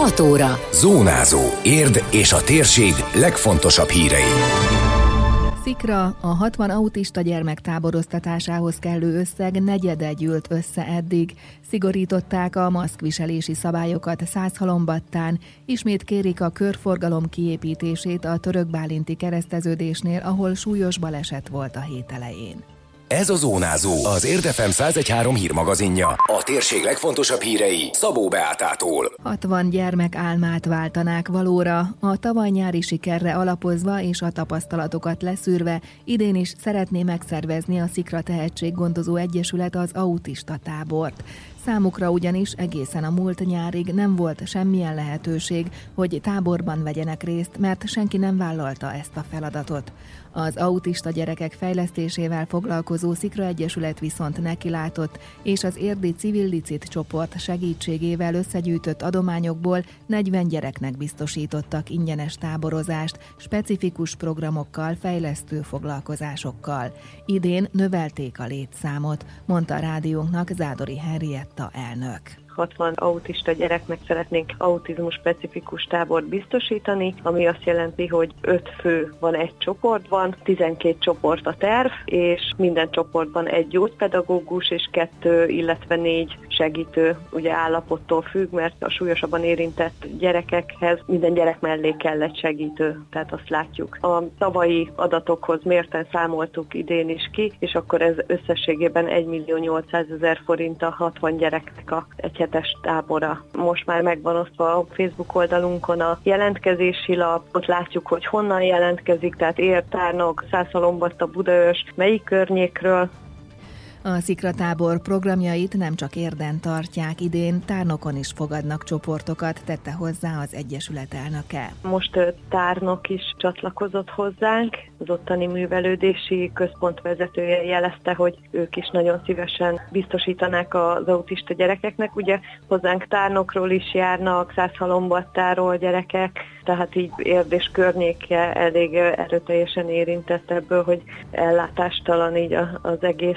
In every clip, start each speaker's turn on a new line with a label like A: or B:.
A: 6 óra.
B: Zónázó. Érd és a térség legfontosabb hírei.
C: Szikra a 60 autista gyermek táboroztatásához kellő összeg negyede gyűlt össze eddig. Szigorították a maszkviselési szabályokat Százhalombattán, ismét kérik a körforgalom kiépítését a török bálinti kereszteződésnél, ahol súlyos baleset volt a hét elején.
B: Ez a Zónázó, az Érdefem 1013 hírmagazinja. A térség legfontosabb hírei Szabó Beátától.
C: 60 gyermek álmát váltanák valóra, a tavaly nyári sikerre alapozva és a tapasztalatokat leszűrve, idén is szeretné megszervezni a Szikra Tehetséggondozó Egyesület az autista tábort. Számukra ugyanis egészen a múlt nyárig nem volt semmilyen lehetőség, hogy táborban vegyenek részt, mert senki nem vállalta ezt a feladatot. Az autista gyerekek fejlesztésével foglalkozó Szikra Egyesület viszont nekilátott, és az érdi civil licit csoport segítségével összegyűjtött adományokból 40 gyereknek biztosítottak ingyenes táborozást, specifikus programokkal, fejlesztő foglalkozásokkal. Idén növelték a létszámot, mondta a rádiónknak Zádori Henrietta elnök.
D: 60 autista gyereknek szeretnénk autizmus specifikus tábort biztosítani, ami azt jelenti, hogy 5 fő van egy csoportban, 12 csoport a terv, és minden csoportban egy gyógypedagógus és kettő, illetve négy segítő ugye állapottól függ, mert a súlyosabban érintett gyerekekhez minden gyerek mellé egy segítő, tehát azt látjuk. A tavalyi adatokhoz mérten számoltuk idén is ki, és akkor ez összességében 1 millió 800 ezer forint a 60 gyereknek a egyhetes tábora. Most már megvan osztva a Facebook oldalunkon a jelentkezési lap, ott látjuk, hogy honnan jelentkezik, tehát értárnok, Szászalombatta, Budaörs, melyik környékről,
C: a Szikratábor programjait nem csak érden tartják, idén tárnokon is fogadnak csoportokat, tette hozzá az Egyesület elnöke.
D: Most tárnok is csatlakozott hozzánk, az ottani művelődési központ vezetője jelezte, hogy ők is nagyon szívesen biztosítanák az autista gyerekeknek. Ugye hozzánk tárnokról is járnak, százhalombattáról gyerekek, tehát így érdés környéke elég erőteljesen érintett ebből, hogy ellátástalan így az egész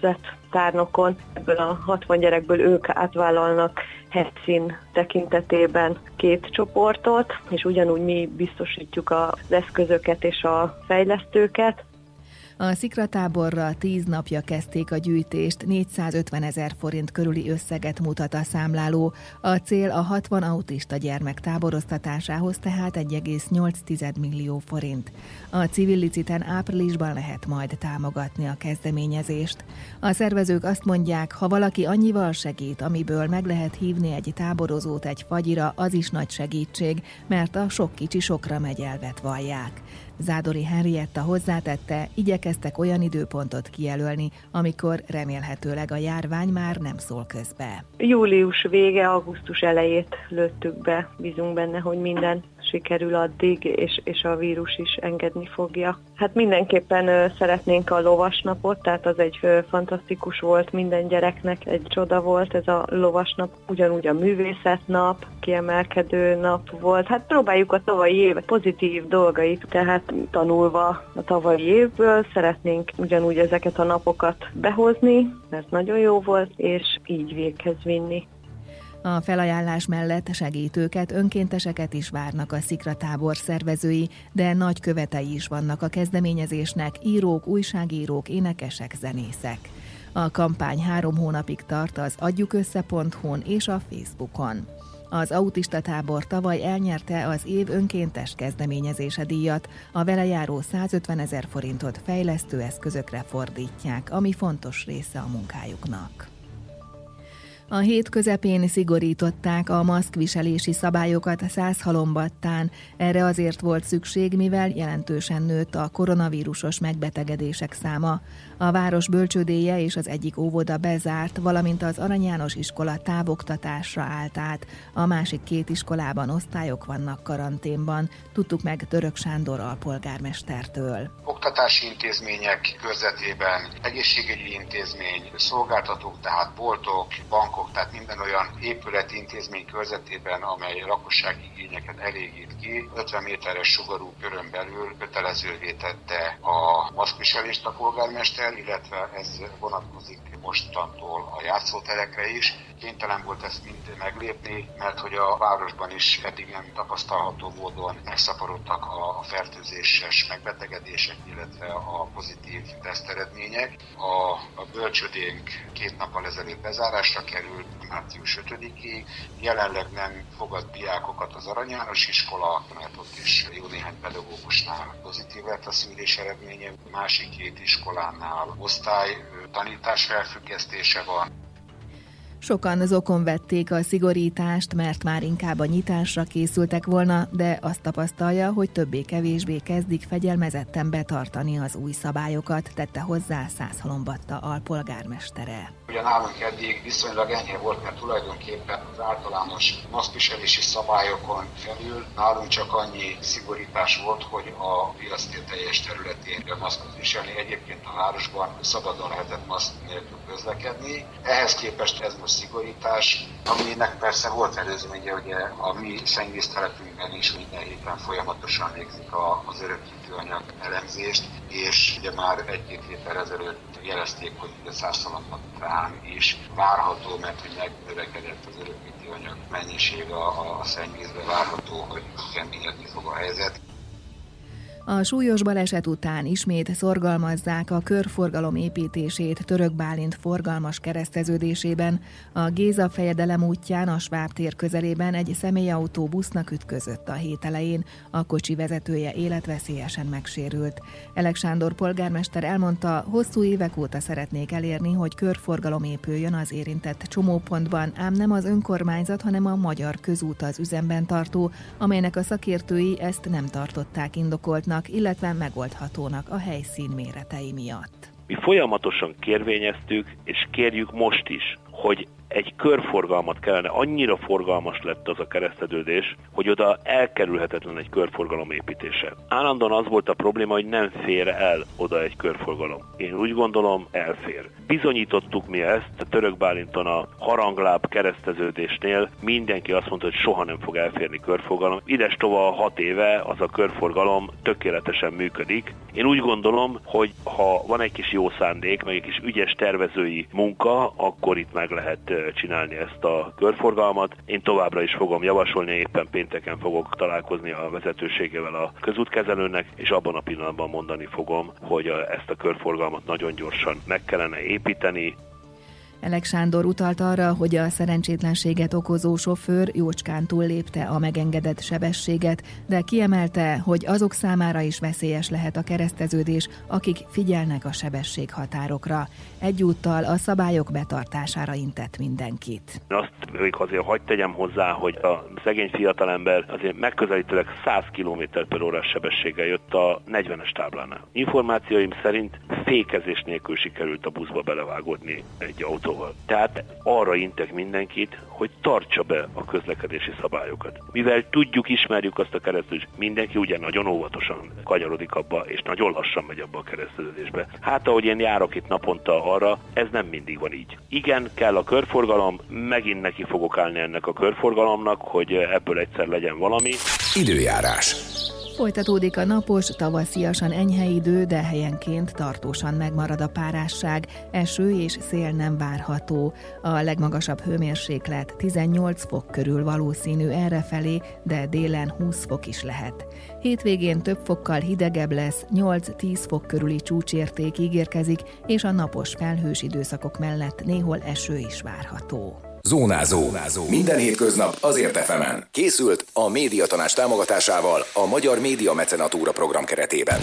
D: körzet tárnokon. Ebből a 60 gyerekből ők átvállalnak helyszín tekintetében két csoportot, és ugyanúgy mi biztosítjuk az eszközöket és a fejlesztőket,
C: a szikratáborra tíz napja kezdték a gyűjtést, 450 ezer forint körüli összeget mutat a számláló. A cél a 60 autista gyermek táboroztatásához tehát 1,8 millió forint. A civil liciten áprilisban lehet majd támogatni a kezdeményezést. A szervezők azt mondják, ha valaki annyival segít, amiből meg lehet hívni egy táborozót egy fagyira, az is nagy segítség, mert a sok kicsi sokra megy elvet vallják. Zádori Henrietta hozzátette, igyekeztek olyan időpontot kijelölni, amikor remélhetőleg a járvány már nem szól közbe.
D: Július vége, augusztus elejét lőttük be, bízunk benne, hogy minden sikerül addig, és, és a vírus is engedni fogja. Hát mindenképpen szeretnénk a lovasnapot, tehát az egy fantasztikus volt minden gyereknek, egy csoda volt ez a lovasnap, ugyanúgy a művészetnap, kiemelkedő nap volt. Hát próbáljuk a tavalyi év pozitív dolgait, tehát tanulva a tavalyi évből szeretnénk ugyanúgy ezeket a napokat behozni, mert nagyon jó volt, és így véghez vinni.
C: A felajánlás mellett segítőket, önkénteseket is várnak a szikratábor szervezői, de nagy követei is vannak a kezdeményezésnek, írók, újságírók, énekesek, zenészek. A kampány három hónapig tart az adjukössze.hu-n és a Facebookon. Az autista tábor tavaly elnyerte az év önkéntes kezdeményezése díjat, a vele járó 150 ezer forintot fejlesztő eszközökre fordítják, ami fontos része a munkájuknak. A hét közepén szigorították a maszkviselési szabályokat halombattán. Erre azért volt szükség, mivel jelentősen nőtt a koronavírusos megbetegedések száma. A város bölcsődéje és az egyik óvoda bezárt, valamint az Arany János iskola távoktatásra állt át. A másik két iskolában osztályok vannak karanténban. Tudtuk meg Török Sándor alpolgármestertől.
E: Oktatási intézmények körzetében, egészségügyi intézmény, szolgáltatók, tehát boltok, bankok, tehát minden olyan épületi intézmény körzetében, amely lakossági igényeket elégít ki, 50 méteres sugarú körön belül kötelezővé tette a maszkviselést a polgármester, illetve ez vonatkozik mostantól a játszóterekre is. kénytelen volt ezt mind meglépni, mert hogy a városban is eddig nem tapasztalható módon megszaporodtak a fertőzéses megbetegedések, illetve a pozitív teszteredmények. A, a bölcsödénk két nappal ezelőtt bezárásra került, március 5-ig. Jelenleg nem fogad diákokat az Arany János iskola, mert ott is jó néhány pedagógusnál pozitív lett a szűrés eredménye. Másik két iskolánál osztály tanítás felfüggesztése van.
C: Sokan zokon vették a szigorítást, mert már inkább a nyitásra készültek volna, de azt tapasztalja, hogy többé-kevésbé kezdik fegyelmezetten betartani az új szabályokat, tette hozzá Százhalombatta alpolgármestere.
E: Ugye nálunk eddig viszonylag enyhe volt, mert tulajdonképpen az általános maszkviselési szabályokon felül nálunk csak annyi szigorítás volt, hogy a piasztér teljes területén maszkot viselni. Egyébként a városban szabadon lehetett maszk nélkül közlekedni. Ehhez képest ez most szigorítás, aminek persze volt előzménye, ugye a mi szennyvíztelepünkben is minden héten folyamatosan végzik az örökítőanyag elemzést, és ugye már egy-két héttel ezelőtt jelezték, hogy a százszalamatán is várható, mert hogy megnövekedett az örökítőanyag mennyiség a, a szennyvízbe várható, hogy keményedni fog a helyzet.
C: A súlyos baleset után ismét szorgalmazzák a körforgalom építését Török Bálint forgalmas kereszteződésében. A Géza fejedelem útján a Sváb tér közelében egy személyautó busznak ütközött a hét elején, a kocsi vezetője életveszélyesen megsérült. Elek Sándor polgármester elmondta, hosszú évek óta szeretnék elérni, hogy körforgalom épüljön az érintett csomópontban, ám nem az önkormányzat, hanem a Magyar Közút az üzemben tartó, amelynek a szakértői ezt nem tartották indokoltnak megoldhatónak, illetve megoldhatónak a helyszín méretei miatt.
A: Mi folyamatosan kérvényeztük, és kérjük most is, hogy egy körforgalmat kellene, annyira forgalmas lett az a keresztedődés, hogy oda elkerülhetetlen egy körforgalom építése. Állandóan az volt a probléma, hogy nem fér el oda egy körforgalom. Én úgy gondolom, elfér. Bizonyítottuk mi ezt, a Török Bálinton a harangláb kereszteződésnél mindenki azt mondta, hogy soha nem fog elférni körforgalom. Ides tova hat éve az a körforgalom tökéletesen működik. Én úgy gondolom, hogy ha van egy kis jó szándék, meg egy kis ügyes tervezői munka, akkor itt meg lehet csinálni ezt a körforgalmat. Én továbbra is fogom javasolni, éppen pénteken fogok találkozni a vezetőségével a közútkezelőnek, és abban a pillanatban mondani fogom, hogy ezt a körforgalmat nagyon gyorsan meg kellene építeni,
C: Elek Sándor utalt arra, hogy a szerencsétlenséget okozó sofőr jócskán túllépte a megengedett sebességet, de kiemelte, hogy azok számára is veszélyes lehet a kereszteződés, akik figyelnek a sebességhatárokra. Egyúttal a szabályok betartására intett mindenkit.
A: Azt még azért hagyd tegyem hozzá, hogy a szegény fiatalember azért megközelítőleg 100 km per órás sebességgel jött a 40-es táblánál. Információim szerint fékezés nélkül sikerült a buszba belevágódni egy autó autóval. Tehát arra intek mindenkit, hogy tartsa be a közlekedési szabályokat. Mivel tudjuk, ismerjük azt a keresztül, mindenki ugye nagyon óvatosan kanyarodik abba, és nagyon lassan megy abba a kereszteződésbe. Hát ahogy én járok itt naponta arra, ez nem mindig van így. Igen, kell a körforgalom, megint neki fogok állni ennek a körforgalomnak, hogy ebből egyszer legyen valami.
B: Időjárás.
C: Folytatódik a napos, tavasziasan enyhe idő, de helyenként tartósan megmarad a párásság, eső és szél nem várható. A legmagasabb hőmérséklet 18 fok körül valószínű errefelé, de délen 20 fok is lehet. Hétvégén több fokkal hidegebb lesz, 8-10 fok körüli csúcsérték ígérkezik, és a napos felhős időszakok mellett néhol eső is várható.
B: Zónázó. Zónázó. Minden hétköznap azért efemen. Készült a médiatanás támogatásával a Magyar Média Mecenatúra program keretében.